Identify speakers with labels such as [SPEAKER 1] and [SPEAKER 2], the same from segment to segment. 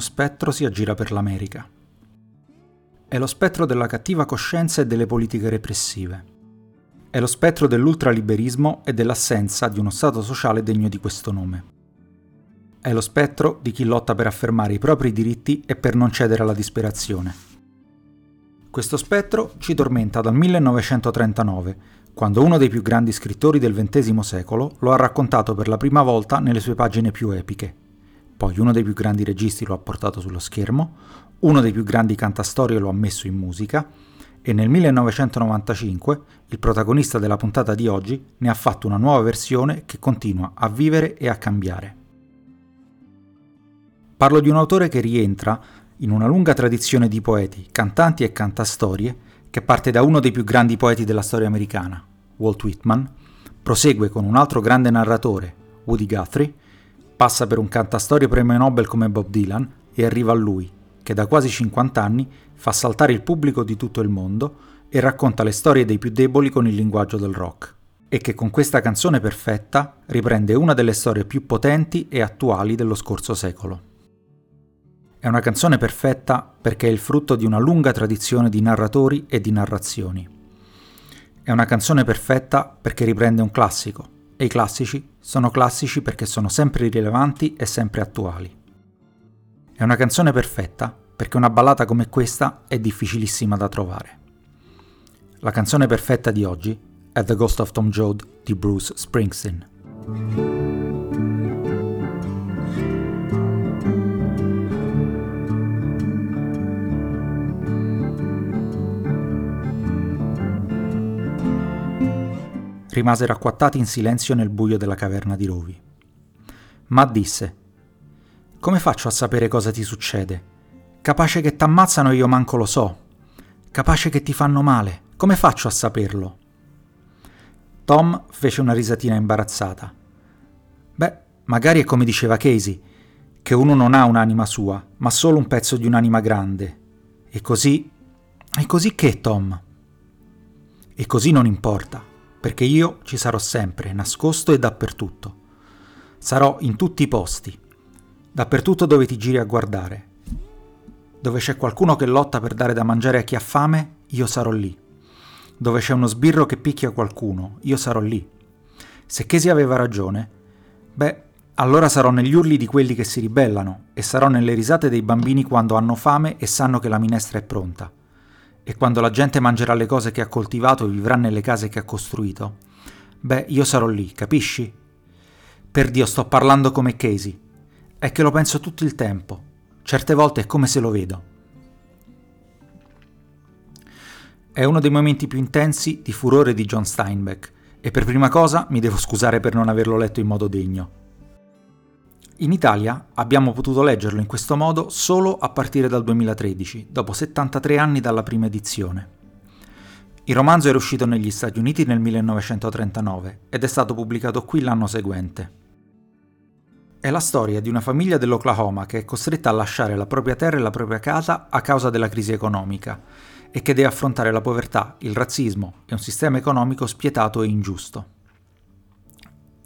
[SPEAKER 1] uno spettro si aggira per l'America. È lo spettro della cattiva coscienza e delle politiche repressive. È lo spettro dell'ultraliberismo e dell'assenza di uno Stato sociale degno di questo nome. È lo spettro di chi lotta per affermare i propri diritti e per non cedere alla disperazione. Questo spettro ci tormenta dal 1939, quando uno dei più grandi scrittori del XX secolo lo ha raccontato per la prima volta nelle sue pagine più epiche, poi uno dei più grandi registi lo ha portato sullo schermo, uno dei più grandi cantastorie lo ha messo in musica e nel 1995 il protagonista della puntata di oggi ne ha fatto una nuova versione che continua a vivere e a cambiare. Parlo di un autore che rientra in una lunga tradizione di poeti, cantanti e cantastorie che parte da uno dei più grandi poeti della storia americana, Walt Whitman, prosegue con un altro grande narratore, Woody Guthrie, passa per un cantastorie premio Nobel come Bob Dylan e arriva a lui, che da quasi 50 anni fa saltare il pubblico di tutto il mondo e racconta le storie dei più deboli con il linguaggio del rock, e che con questa canzone perfetta riprende una delle storie più potenti e attuali dello scorso secolo. È una canzone perfetta perché è il frutto di una lunga tradizione di narratori e di narrazioni. È una canzone perfetta perché riprende un classico, e i classici sono classici perché sono sempre rilevanti e sempre attuali. È una canzone perfetta perché una ballata come questa è difficilissima da trovare. La canzone perfetta di oggi è The Ghost of Tom Joad di Bruce Springsteen. Rimasero acquattati in silenzio nel buio della caverna di Rovi. Matt disse: Come faccio a sapere cosa ti succede? Capace che t'ammazzano io manco lo so. Capace che ti fanno male. Come faccio a saperlo? Tom fece una risatina imbarazzata. Beh, magari è come diceva Casey, che uno non ha un'anima sua, ma solo un pezzo di un'anima grande. E così... E così che, Tom? E così non importa perché io ci sarò sempre, nascosto e dappertutto. Sarò in tutti i posti, dappertutto dove ti giri a guardare. Dove c'è qualcuno che lotta per dare da mangiare a chi ha fame, io sarò lì. Dove c'è uno sbirro che picchia qualcuno, io sarò lì. Se Casey aveva ragione, beh, allora sarò negli urli di quelli che si ribellano e sarò nelle risate dei bambini quando hanno fame e sanno che la minestra è pronta e quando la gente mangerà le cose che ha coltivato e vivrà nelle case che ha costruito, beh, io sarò lì, capisci? Per Dio, sto parlando come Casey. È che lo penso tutto il tempo. Certe volte è come se lo vedo. È uno dei momenti più intensi di furore di John Steinbeck e per prima cosa mi devo scusare per non averlo letto in modo degno. In Italia abbiamo potuto leggerlo in questo modo solo a partire dal 2013, dopo 73 anni dalla prima edizione. Il romanzo era uscito negli Stati Uniti nel 1939 ed è stato pubblicato qui l'anno seguente. È la storia di una famiglia dell'Oklahoma che è costretta a lasciare la propria terra e la propria casa a causa della crisi economica e che deve affrontare la povertà, il razzismo e un sistema economico spietato e ingiusto.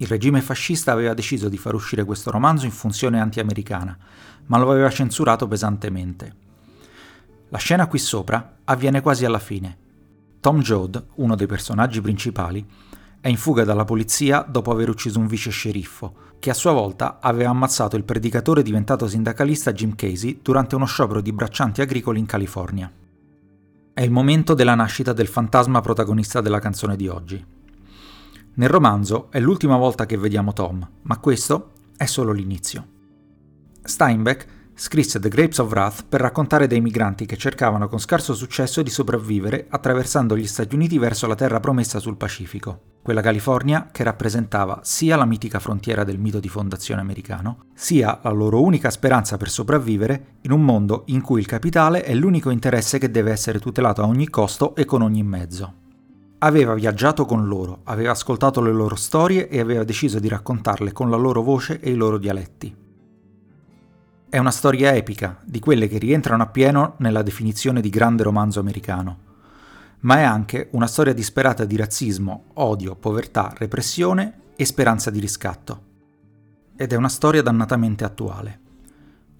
[SPEAKER 1] Il regime fascista aveva deciso di far uscire questo romanzo in funzione anti-americana, ma lo aveva censurato pesantemente. La scena qui sopra avviene quasi alla fine. Tom Joad, uno dei personaggi principali, è in fuga dalla polizia dopo aver ucciso un vice sceriffo, che a sua volta aveva ammazzato il predicatore diventato sindacalista Jim Casey durante uno sciopero di braccianti agricoli in California. È il momento della nascita del fantasma protagonista della canzone di oggi, nel romanzo è l'ultima volta che vediamo Tom, ma questo è solo l'inizio. Steinbeck scrisse The Grapes of Wrath per raccontare dei migranti che cercavano con scarso successo di sopravvivere attraversando gli Stati Uniti verso la terra promessa sul Pacifico, quella California che rappresentava sia la mitica frontiera del mito di fondazione americano, sia la loro unica speranza per sopravvivere in un mondo in cui il capitale è l'unico interesse che deve essere tutelato a ogni costo e con ogni mezzo. Aveva viaggiato con loro, aveva ascoltato le loro storie e aveva deciso di raccontarle con la loro voce e i loro dialetti. È una storia epica, di quelle che rientrano appieno nella definizione di grande romanzo americano, ma è anche una storia disperata di razzismo, odio, povertà, repressione e speranza di riscatto. Ed è una storia dannatamente attuale.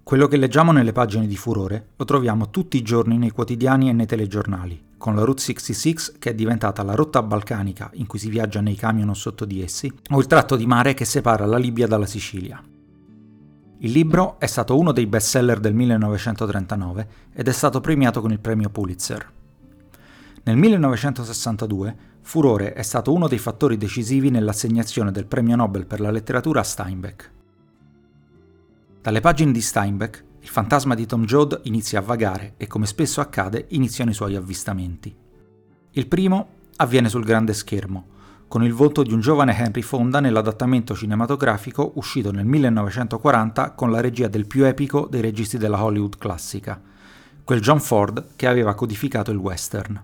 [SPEAKER 1] Quello che leggiamo nelle pagine di Furore lo troviamo tutti i giorni nei quotidiani e nei telegiornali, con la Route 66 che è diventata la rotta balcanica in cui si viaggia nei camion o sotto di essi, o il tratto di mare che separa la Libia dalla Sicilia. Il libro è stato uno dei bestseller del 1939 ed è stato premiato con il premio Pulitzer. Nel 1962 Furore è stato uno dei fattori decisivi nell'assegnazione del premio Nobel per la letteratura a Steinbeck. Dalle pagine di Steinbeck, il fantasma di Tom Joad inizia a vagare e, come spesso accade, iniziano i suoi avvistamenti. Il primo avviene sul grande schermo, con il volto di un giovane Henry Fonda nell'adattamento cinematografico uscito nel 1940 con la regia del più epico dei registi della Hollywood classica, quel John Ford che aveva codificato il western.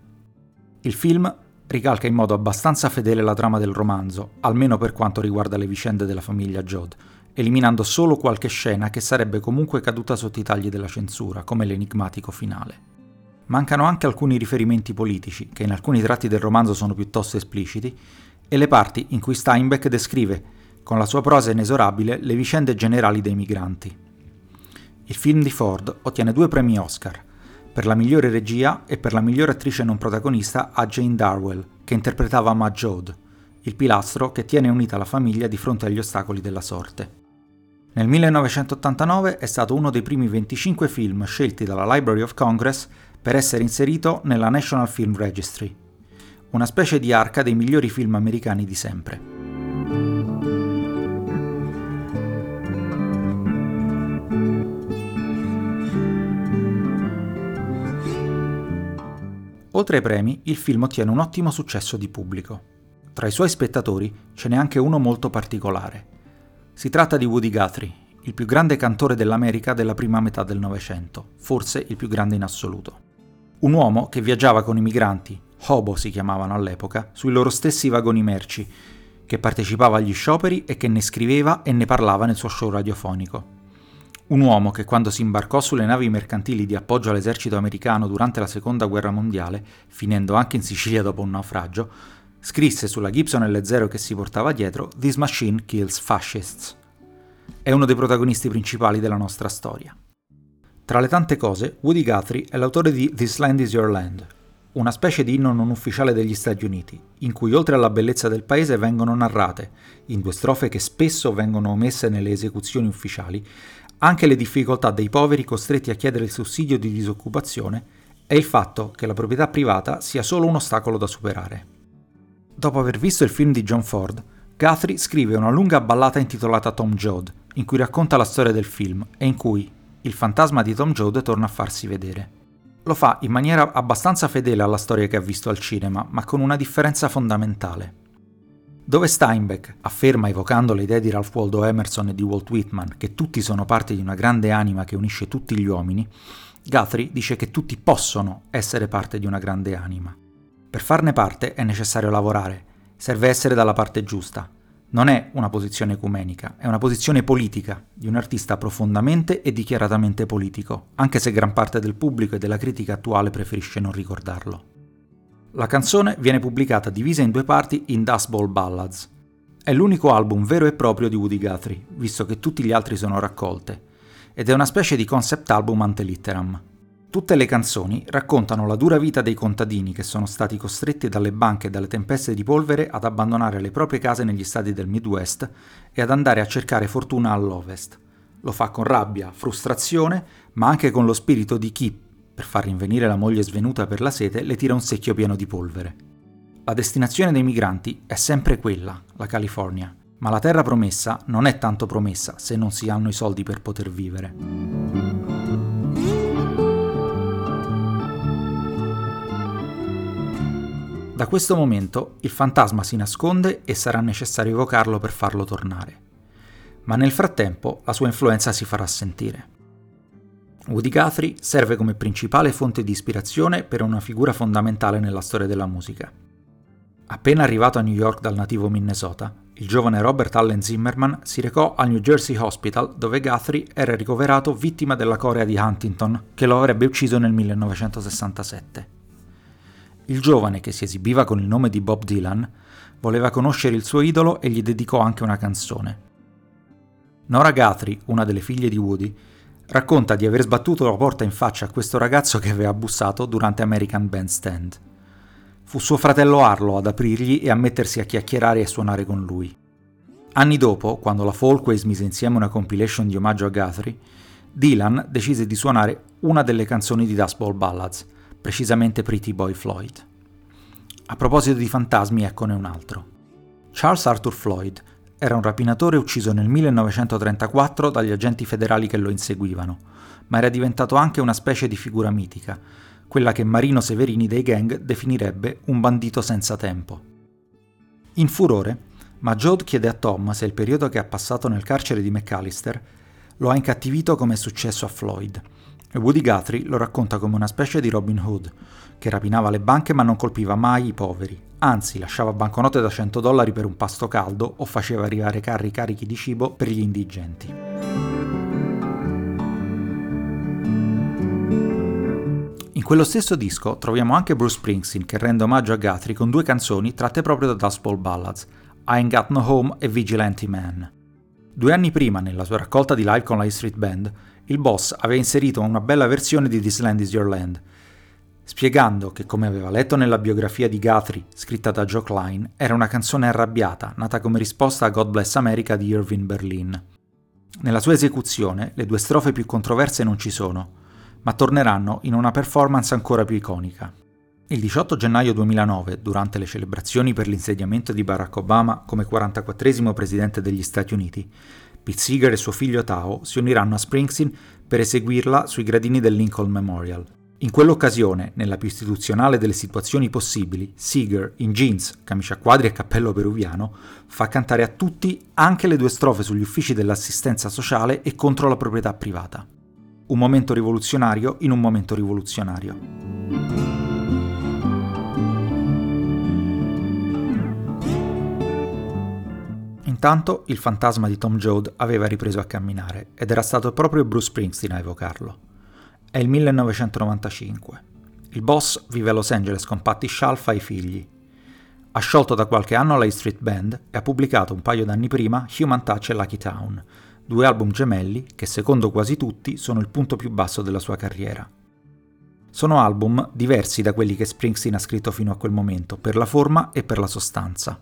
[SPEAKER 1] Il film ricalca in modo abbastanza fedele la trama del romanzo, almeno per quanto riguarda le vicende della famiglia Joad, eliminando solo qualche scena che sarebbe comunque caduta sotto i tagli della censura, come l'enigmatico finale. Mancano anche alcuni riferimenti politici, che in alcuni tratti del romanzo sono piuttosto espliciti, e le parti in cui Steinbeck descrive, con la sua prosa inesorabile, le vicende generali dei migranti. Il film di Ford ottiene due premi Oscar, per la migliore regia e per la migliore attrice non protagonista a Jane Darwell, che interpretava Ma Jode, il pilastro che tiene unita la famiglia di fronte agli ostacoli della sorte. Nel 1989 è stato uno dei primi 25 film scelti dalla Library of Congress per essere inserito nella National Film Registry, una specie di arca dei migliori film americani di sempre. Oltre ai premi, il film ottiene un ottimo successo di pubblico. Tra i suoi spettatori ce n'è anche uno molto particolare, si tratta di Woody Guthrie, il più grande cantore dell'America della prima metà del Novecento, forse il più grande in assoluto. Un uomo che viaggiava con i migranti, hobo si chiamavano all'epoca, sui loro stessi vagoni merci, che partecipava agli scioperi e che ne scriveva e ne parlava nel suo show radiofonico. Un uomo che quando si imbarcò sulle navi mercantili di appoggio all'esercito americano durante la seconda guerra mondiale, finendo anche in Sicilia dopo un naufragio, scrisse sulla Gibson L0 che si portava dietro This Machine Kills Fascists. È uno dei protagonisti principali della nostra storia. Tra le tante cose, Woody Guthrie è l'autore di This Land is Your Land, una specie di inno non ufficiale degli Stati Uniti, in cui oltre alla bellezza del paese vengono narrate, in due strofe che spesso vengono omesse nelle esecuzioni ufficiali, anche le difficoltà dei poveri costretti a chiedere il sussidio di disoccupazione e il fatto che la proprietà privata sia solo un ostacolo da superare. Dopo aver visto il film di John Ford, Guthrie scrive una lunga ballata intitolata Tom Joad, in cui racconta la storia del film e in cui il fantasma di Tom Joad torna a farsi vedere. Lo fa in maniera abbastanza fedele alla storia che ha visto al cinema, ma con una differenza fondamentale. Dove Steinbeck afferma, evocando le idee di Ralph Waldo Emerson e di Walt Whitman, che tutti sono parte di una grande anima che unisce tutti gli uomini, Guthrie dice che tutti possono essere parte di una grande anima. Per farne parte è necessario lavorare, serve essere dalla parte giusta. Non è una posizione ecumenica, è una posizione politica di un artista profondamente e dichiaratamente politico, anche se gran parte del pubblico e della critica attuale preferisce non ricordarlo. La canzone viene pubblicata divisa in due parti in Dust Bowl Ballads. È l'unico album vero e proprio di Woody Guthrie, visto che tutti gli altri sono raccolte, ed è una specie di concept album ante litteram. Tutte le canzoni raccontano la dura vita dei contadini che sono stati costretti dalle banche e dalle tempeste di polvere ad abbandonare le proprie case negli stati del Midwest e ad andare a cercare fortuna all'Ovest. Lo fa con rabbia, frustrazione, ma anche con lo spirito di chi, per far rinvenire la moglie svenuta per la sete, le tira un secchio pieno di polvere. La destinazione dei migranti è sempre quella, la California, ma la terra promessa non è tanto promessa se non si hanno i soldi per poter vivere. Da questo momento il fantasma si nasconde e sarà necessario evocarlo per farlo tornare. Ma nel frattempo la sua influenza si farà sentire. Woody Guthrie serve come principale fonte di ispirazione per una figura fondamentale nella storia della musica. Appena arrivato a New York dal nativo Minnesota, il giovane Robert Allen Zimmerman si recò al New Jersey Hospital dove Guthrie era ricoverato vittima della corea di Huntington che lo avrebbe ucciso nel 1967. Il giovane, che si esibiva con il nome di Bob Dylan, voleva conoscere il suo idolo e gli dedicò anche una canzone. Nora Guthrie, una delle figlie di Woody, racconta di aver sbattuto la porta in faccia a questo ragazzo che aveva bussato durante American Bandstand. Fu suo fratello Arlo ad aprirgli e a mettersi a chiacchierare e suonare con lui. Anni dopo, quando la Folkways mise insieme una compilation di omaggio a Guthrie, Dylan decise di suonare una delle canzoni di Dust Bowl Ballads, precisamente Pretty Boy Floyd. A proposito di fantasmi, eccone un altro. Charles Arthur Floyd era un rapinatore ucciso nel 1934 dagli agenti federali che lo inseguivano, ma era diventato anche una specie di figura mitica, quella che Marino Severini dei gang definirebbe un bandito senza tempo. In furore, Majod chiede a Tom se il periodo che ha passato nel carcere di McAllister lo ha incattivito come è successo a Floyd, Woody Guthrie lo racconta come una specie di Robin Hood, che rapinava le banche ma non colpiva mai i poveri, anzi lasciava banconote da 100 dollari per un pasto caldo o faceva arrivare carri carichi di cibo per gli indigenti. In quello stesso disco troviamo anche Bruce Springsteen che rende omaggio a Guthrie con due canzoni tratte proprio da Dust Ballads, I Ain't Got No Home e Vigilante Man. Due anni prima, nella sua raccolta di live con la Street Band, il boss aveva inserito una bella versione di This Land Is Your Land, spiegando che, come aveva letto nella biografia di Guthrie, scritta da Joe Klein, era una canzone arrabbiata, nata come risposta a God Bless America di Irving Berlin. Nella sua esecuzione, le due strofe più controverse non ci sono, ma torneranno in una performance ancora più iconica. Il 18 gennaio 2009, durante le celebrazioni per l'insediamento di Barack Obama come 44 presidente degli Stati Uniti, Pete Seeger e suo figlio Tao si uniranno a Springsteen per eseguirla sui gradini del Lincoln Memorial. In quell'occasione, nella più istituzionale delle situazioni possibili, Seeger, in jeans, camicia a quadri e cappello peruviano, fa cantare a tutti anche le due strofe sugli uffici dell'assistenza sociale e contro la proprietà privata. Un momento rivoluzionario in un momento rivoluzionario. Intanto il fantasma di Tom Joad aveva ripreso a camminare ed era stato proprio Bruce Springsteen a evocarlo. È il 1995. Il boss vive a Los Angeles con Patti Scialfa e i figli. Ha sciolto da qualche anno la Street Band e ha pubblicato un paio d'anni prima Human Touch e Lucky Town, due album gemelli che secondo quasi tutti sono il punto più basso della sua carriera. Sono album diversi da quelli che Springsteen ha scritto fino a quel momento, per la forma e per la sostanza.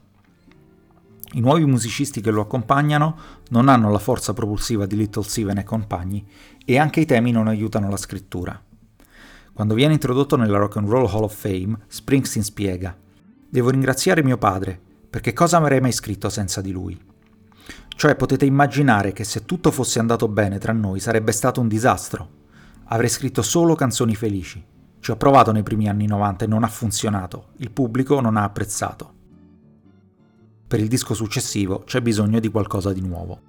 [SPEAKER 1] I nuovi musicisti che lo accompagnano non hanno la forza propulsiva di Little Steven e compagni e anche i temi non aiutano la scrittura. Quando viene introdotto nella Rock and Roll Hall of Fame, Springsteen spiega: Devo ringraziare mio padre, perché cosa avrei mai scritto senza di lui? Cioè potete immaginare che se tutto fosse andato bene tra noi sarebbe stato un disastro. Avrei scritto solo canzoni felici. Ci ho provato nei primi anni 90 e non ha funzionato, il pubblico non ha apprezzato. Per il disco successivo c'è bisogno di qualcosa di nuovo.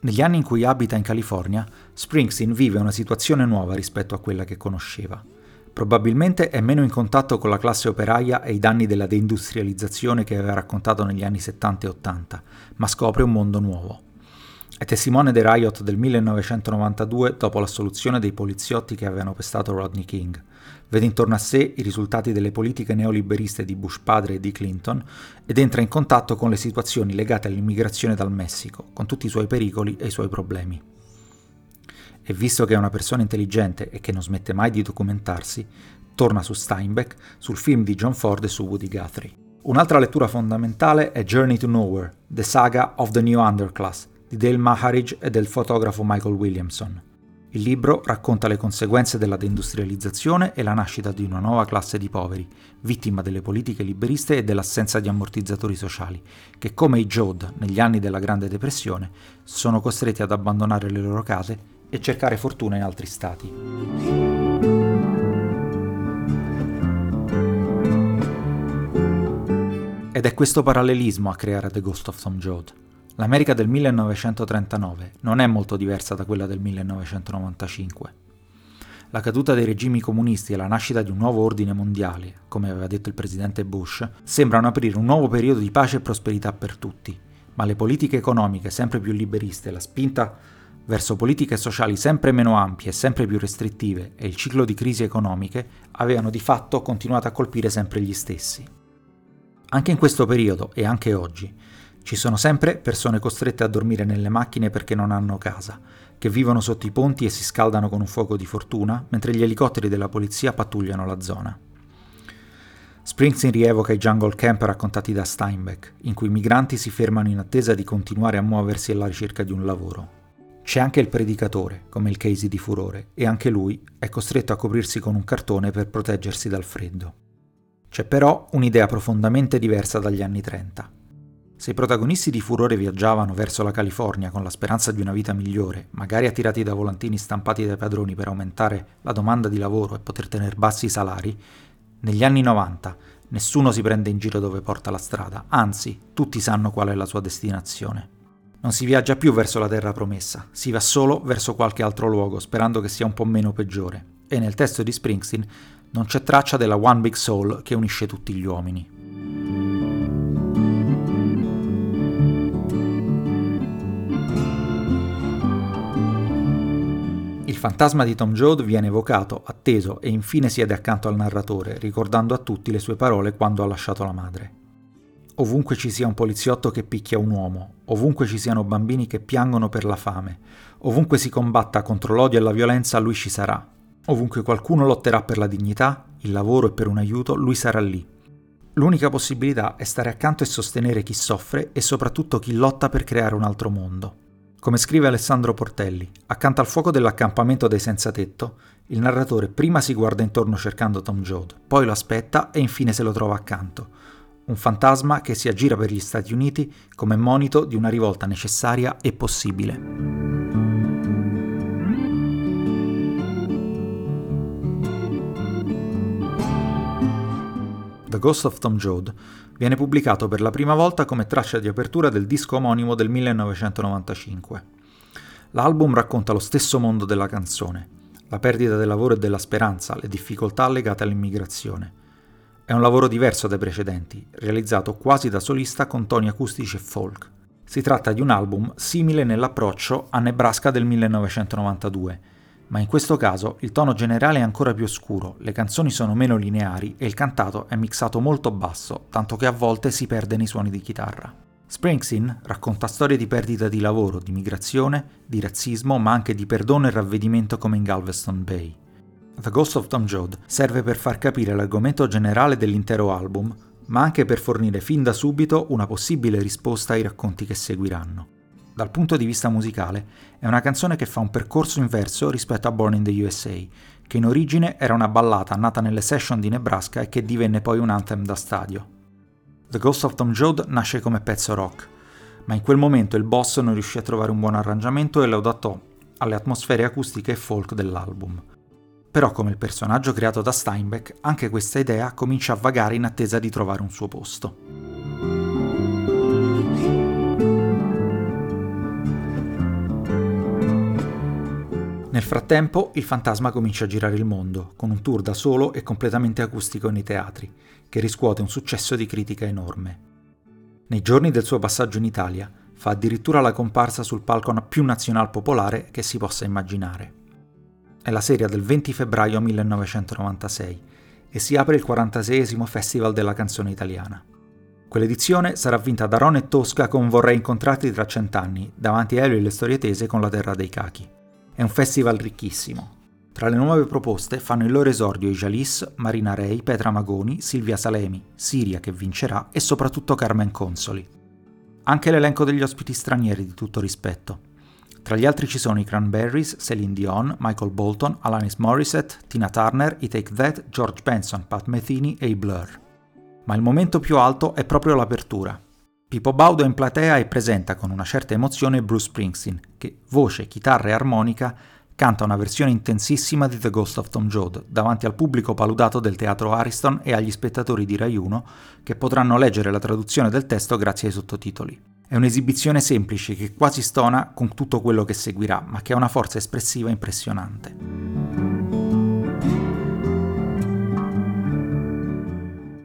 [SPEAKER 1] Negli anni in cui abita in California, Springsteen vive una situazione nuova rispetto a quella che conosceva. Probabilmente è meno in contatto con la classe operaia e i danni della deindustrializzazione che aveva raccontato negli anni 70 e 80, ma scopre un mondo nuovo. È testimone dei riot del 1992 dopo l'assoluzione dei poliziotti che avevano pestato Rodney King. Vede intorno a sé i risultati delle politiche neoliberiste di Bush padre e di Clinton ed entra in contatto con le situazioni legate all'immigrazione dal Messico, con tutti i suoi pericoli e i suoi problemi. E visto che è una persona intelligente e che non smette mai di documentarsi, torna su Steinbeck, sul film di John Ford e su Woody Guthrie. Un'altra lettura fondamentale è Journey to Nowhere, The Saga of the New Underclass, di Dale Maharij e del fotografo Michael Williamson. Il libro racconta le conseguenze della deindustrializzazione e la nascita di una nuova classe di poveri, vittima delle politiche liberiste e dell'assenza di ammortizzatori sociali, che come i Jod negli anni della Grande Depressione sono costretti ad abbandonare le loro case e cercare fortuna in altri stati. Ed è questo parallelismo a creare The Ghost of Tom Joad. L'America del 1939 non è molto diversa da quella del 1995. La caduta dei regimi comunisti e la nascita di un nuovo ordine mondiale, come aveva detto il presidente Bush, sembrano aprire un nuovo periodo di pace e prosperità per tutti, ma le politiche economiche sempre più liberiste la spinta verso politiche sociali sempre meno ampie e sempre più restrittive e il ciclo di crisi economiche avevano di fatto continuato a colpire sempre gli stessi. Anche in questo periodo e anche oggi Ci sono sempre persone costrette a dormire nelle macchine perché non hanno casa, che vivono sotto i ponti e si scaldano con un fuoco di fortuna, mentre gli elicotteri della polizia pattugliano la zona. Springsteen rievoca i jungle camp raccontati da Steinbeck, in cui i migranti si fermano in attesa di continuare a muoversi alla ricerca di un lavoro. C'è anche il predicatore, come il Casey di Furore, e anche lui è costretto a coprirsi con un cartone per proteggersi dal freddo. C'è però un'idea profondamente diversa dagli anni 30. Se i protagonisti di Furore viaggiavano verso la California con la speranza di una vita migliore, magari attirati da volantini stampati dai padroni per aumentare la domanda di lavoro e poter tenere bassi i salari, negli anni 90 nessuno si prende in giro dove porta la strada, anzi tutti sanno qual è la sua destinazione. Non si viaggia più verso la terra promessa, si va solo verso qualche altro luogo sperando che sia un po' meno peggiore. E nel testo di Springsteen non c'è traccia della One Big Soul che unisce tutti gli uomini. Fantasma di Tom Joad viene evocato, atteso e infine siede accanto al narratore, ricordando a tutti le sue parole quando ha lasciato la madre. Ovunque ci sia un poliziotto che picchia un uomo, ovunque ci siano bambini che piangono per la fame, ovunque si combatta contro l'odio e la violenza, lui ci sarà. Ovunque qualcuno lotterà per la dignità, il lavoro e per un aiuto, lui sarà lì. L'unica possibilità è stare accanto e sostenere chi soffre e soprattutto chi lotta per creare un altro mondo. Come scrive Alessandro Portelli, accanto al fuoco dell'accampamento dei senza tetto, il narratore prima si guarda intorno cercando Tom Joad, poi lo aspetta e infine se lo trova accanto. Un fantasma che si aggira per gli Stati Uniti come monito di una rivolta necessaria e possibile. The Ghost of Tom Joad viene pubblicato per la prima volta come traccia di apertura del disco omonimo del 1995. L'album racconta lo stesso mondo della canzone, la perdita del lavoro e della speranza, le difficoltà legate all'immigrazione. È un lavoro diverso dai precedenti, realizzato quasi da solista con toni acustici e folk. Si tratta di un album simile nell'approccio a Nebraska del 1992, ma in questo caso il tono generale è ancora più scuro, le canzoni sono meno lineari e il cantato è mixato molto basso, tanto che a volte si perde nei suoni di chitarra. Springsteen racconta storie di perdita di lavoro, di migrazione, di razzismo, ma anche di perdono e ravvedimento come in Galveston Bay. The Ghost of Tom Joad serve per far capire l'argomento generale dell'intero album, ma anche per fornire fin da subito una possibile risposta ai racconti che seguiranno dal punto di vista musicale, è una canzone che fa un percorso inverso rispetto a Born in the USA, che in origine era una ballata nata nelle session di Nebraska e che divenne poi un anthem da stadio. The Ghost of Tom Joad nasce come pezzo rock, ma in quel momento il boss non riuscì a trovare un buon arrangiamento e lo adattò alle atmosfere acustiche e folk dell'album. Però come il personaggio creato da Steinbeck, anche questa idea comincia a vagare in attesa di trovare un suo posto. Nel frattempo, il fantasma comincia a girare il mondo, con un tour da solo e completamente acustico nei teatri, che riscuote un successo di critica enorme. Nei giorni del suo passaggio in Italia, fa addirittura la comparsa sul palco più nazional popolare che si possa immaginare. È la serie del 20 febbraio 1996 e si apre il 46 Festival della canzone italiana. Quell'edizione sarà vinta da Ron e Tosca con Vorrei incontrarti tra cent'anni, davanti a Elio e le storie tese con la terra dei cachi. È un festival ricchissimo. Tra le nuove proposte fanno il loro esordio i Jalis, Marina Rei, Petra Magoni, Silvia Salemi, Siria che vincerà e soprattutto Carmen Consoli. Anche l'elenco degli ospiti stranieri di tutto rispetto. Tra gli altri ci sono i Cranberries, Celine Dion, Michael Bolton, Alanis Morissette, Tina Turner, i Take That, George Benson, Pat Metheny e i Blur. Ma il momento più alto è proprio l'apertura. Pippo Baudo è in platea e presenta con una certa emozione Bruce Springsteen, che, voce, chitarra e armonica, canta una versione intensissima di The Ghost of Tom Joad davanti al pubblico paludato del teatro Ariston e agli spettatori di Rai 1 che potranno leggere la traduzione del testo grazie ai sottotitoli. È un'esibizione semplice che quasi stona con tutto quello che seguirà, ma che ha una forza espressiva impressionante.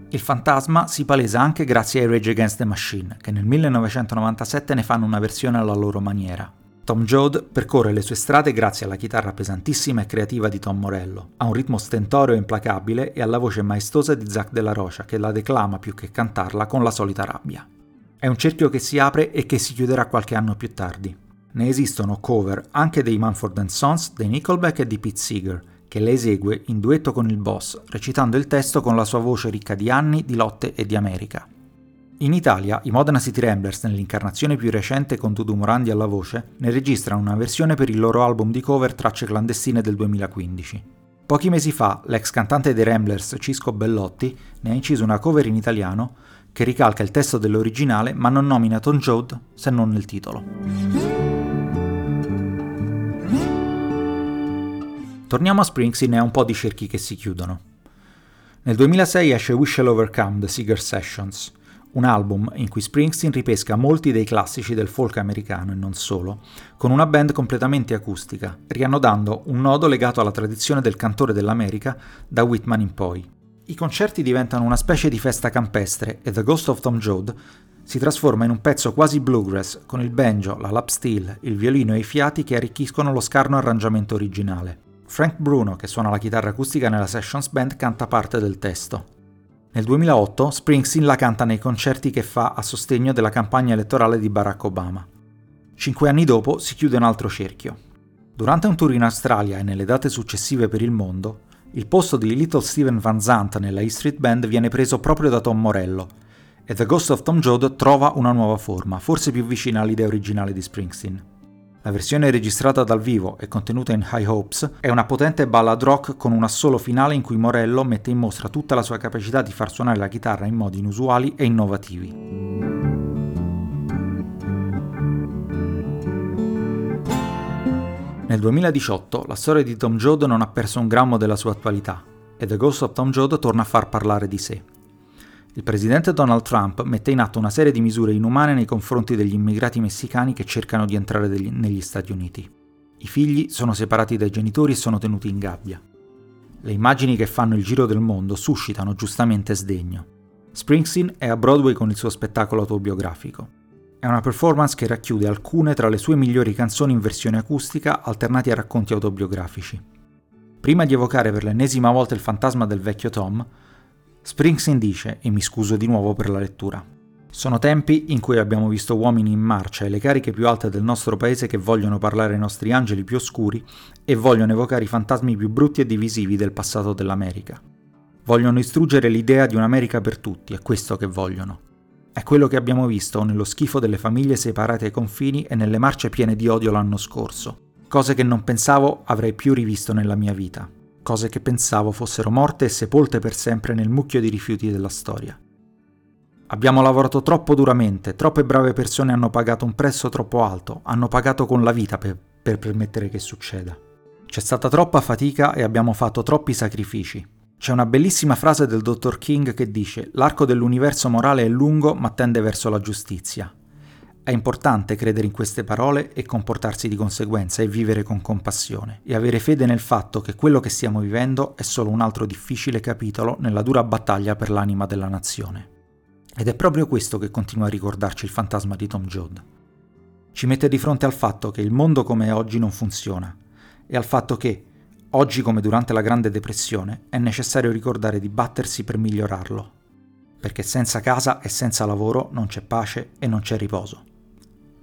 [SPEAKER 1] Il fantasma si palesa anche grazie ai Rage Against the Machine, che nel 1997 ne fanno una versione alla loro maniera. Tom Joad percorre le sue strade grazie alla chitarra pesantissima e creativa di Tom Morello, a un ritmo stentoreo e implacabile e alla voce maestosa di Zach Della Rocha che la declama più che cantarla con la solita rabbia. È un cerchio che si apre e che si chiuderà qualche anno più tardi. Ne esistono cover anche dei Manford Sons, dei Nickelback e di Pete Seeger, che le esegue in duetto con il boss, recitando il testo con la sua voce ricca di anni, di lotte e di America. In Italia, i Modena City Ramblers, nell'incarnazione più recente con Dudu Morandi alla voce, ne registrano una versione per il loro album di cover Tracce clandestine del 2015. Pochi mesi fa, l'ex cantante dei Ramblers Cisco Bellotti ne ha inciso una cover in italiano che ricalca il testo dell'originale ma non nomina Tom Joad se non nel titolo. Torniamo a Springsteen e a un po' di cerchi che si chiudono. Nel 2006 esce We Shall Overcome The Seeger Sessions, un album in cui Springsteen ripesca molti dei classici del folk americano e non solo, con una band completamente acustica, riannodando un nodo legato alla tradizione del cantore dell'America da Whitman in poi. I concerti diventano una specie di festa campestre e The Ghost of Tom Joad si trasforma in un pezzo quasi bluegrass con il banjo, la lap steel, il violino e i fiati che arricchiscono lo scarno arrangiamento originale. Frank Bruno, che suona la chitarra acustica nella Sessions Band, canta parte del testo. Nel 2008 Springsteen la canta nei concerti che fa a sostegno della campagna elettorale di Barack Obama. Cinque anni dopo si chiude un altro cerchio. Durante un tour in Australia e nelle date successive per il mondo, il posto di Little Steven Van Zandt nella E Street Band viene preso proprio da Tom Morello e The Ghost of Tom Joad trova una nuova forma, forse più vicina all'idea originale di Springsteen. La versione registrata dal vivo e contenuta in High Hopes è una potente ballad rock con un assolo finale in cui Morello mette in mostra tutta la sua capacità di far suonare la chitarra in modi inusuali e innovativi. Nel 2018 la storia di Tom Joad non ha perso un grammo della sua attualità e The Ghost of Tom Joad torna a far parlare di sé il presidente Donald Trump mette in atto una serie di misure inumane nei confronti degli immigrati messicani che cercano di entrare degli, negli Stati Uniti. I figli sono separati dai genitori e sono tenuti in gabbia. Le immagini che fanno il giro del mondo suscitano giustamente sdegno. Springsteen è a Broadway con il suo spettacolo autobiografico. È una performance che racchiude alcune tra le sue migliori canzoni in versione acustica alternati a racconti autobiografici. Prima di evocare per l'ennesima volta il fantasma del vecchio Tom, Springsteen dice, e mi scuso di nuovo per la lettura, sono tempi in cui abbiamo visto uomini in marcia e le cariche più alte del nostro paese che vogliono parlare ai nostri angeli più oscuri e vogliono evocare i fantasmi più brutti e divisivi del passato dell'America. Vogliono distruggere l'idea di un'America per tutti, è questo che vogliono. È quello che abbiamo visto nello schifo delle famiglie separate ai confini e nelle marce piene di odio l'anno scorso, cose che non pensavo avrei più rivisto nella mia vita cose che pensavo fossero morte e sepolte per sempre nel mucchio di rifiuti della storia. Abbiamo lavorato troppo duramente, troppe brave persone hanno pagato un prezzo troppo alto, hanno pagato con la vita per, per permettere che succeda. C'è stata troppa fatica e abbiamo fatto troppi sacrifici. C'è una bellissima frase del dottor King che dice l'arco dell'universo morale è lungo ma tende verso la giustizia. È importante credere in queste parole e comportarsi di conseguenza e vivere con compassione e avere fede nel fatto che quello che stiamo vivendo è solo un altro difficile capitolo nella dura battaglia per l'anima della nazione. Ed è proprio questo che continua a ricordarci il fantasma di Tom Joad. Ci mette di fronte al fatto che il mondo come è oggi non funziona e al fatto che, oggi come durante la Grande Depressione, è necessario ricordare di battersi per migliorarlo. Perché senza casa e senza lavoro non c'è pace e non c'è riposo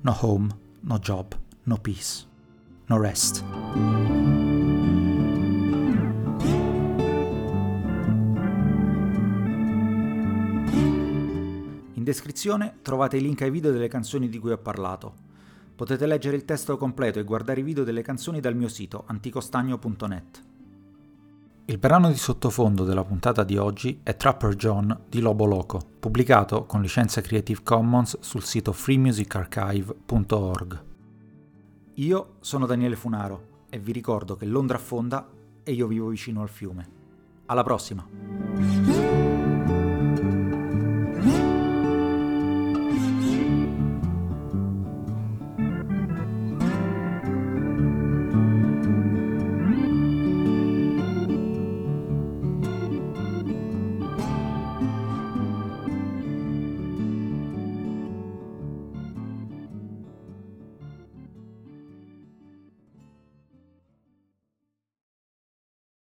[SPEAKER 1] no home, no job, no peace, no rest. In descrizione trovate i link ai video delle canzoni di cui ho parlato. Potete leggere il testo completo e guardare i video delle canzoni dal mio sito anticostagno.net. Il brano di sottofondo della puntata di oggi è Trapper John di Lobo Loco, pubblicato con licenza Creative Commons sul sito freemusicarchive.org. Io sono Daniele Funaro e vi ricordo che Londra affonda e io vivo vicino al fiume. Alla prossima!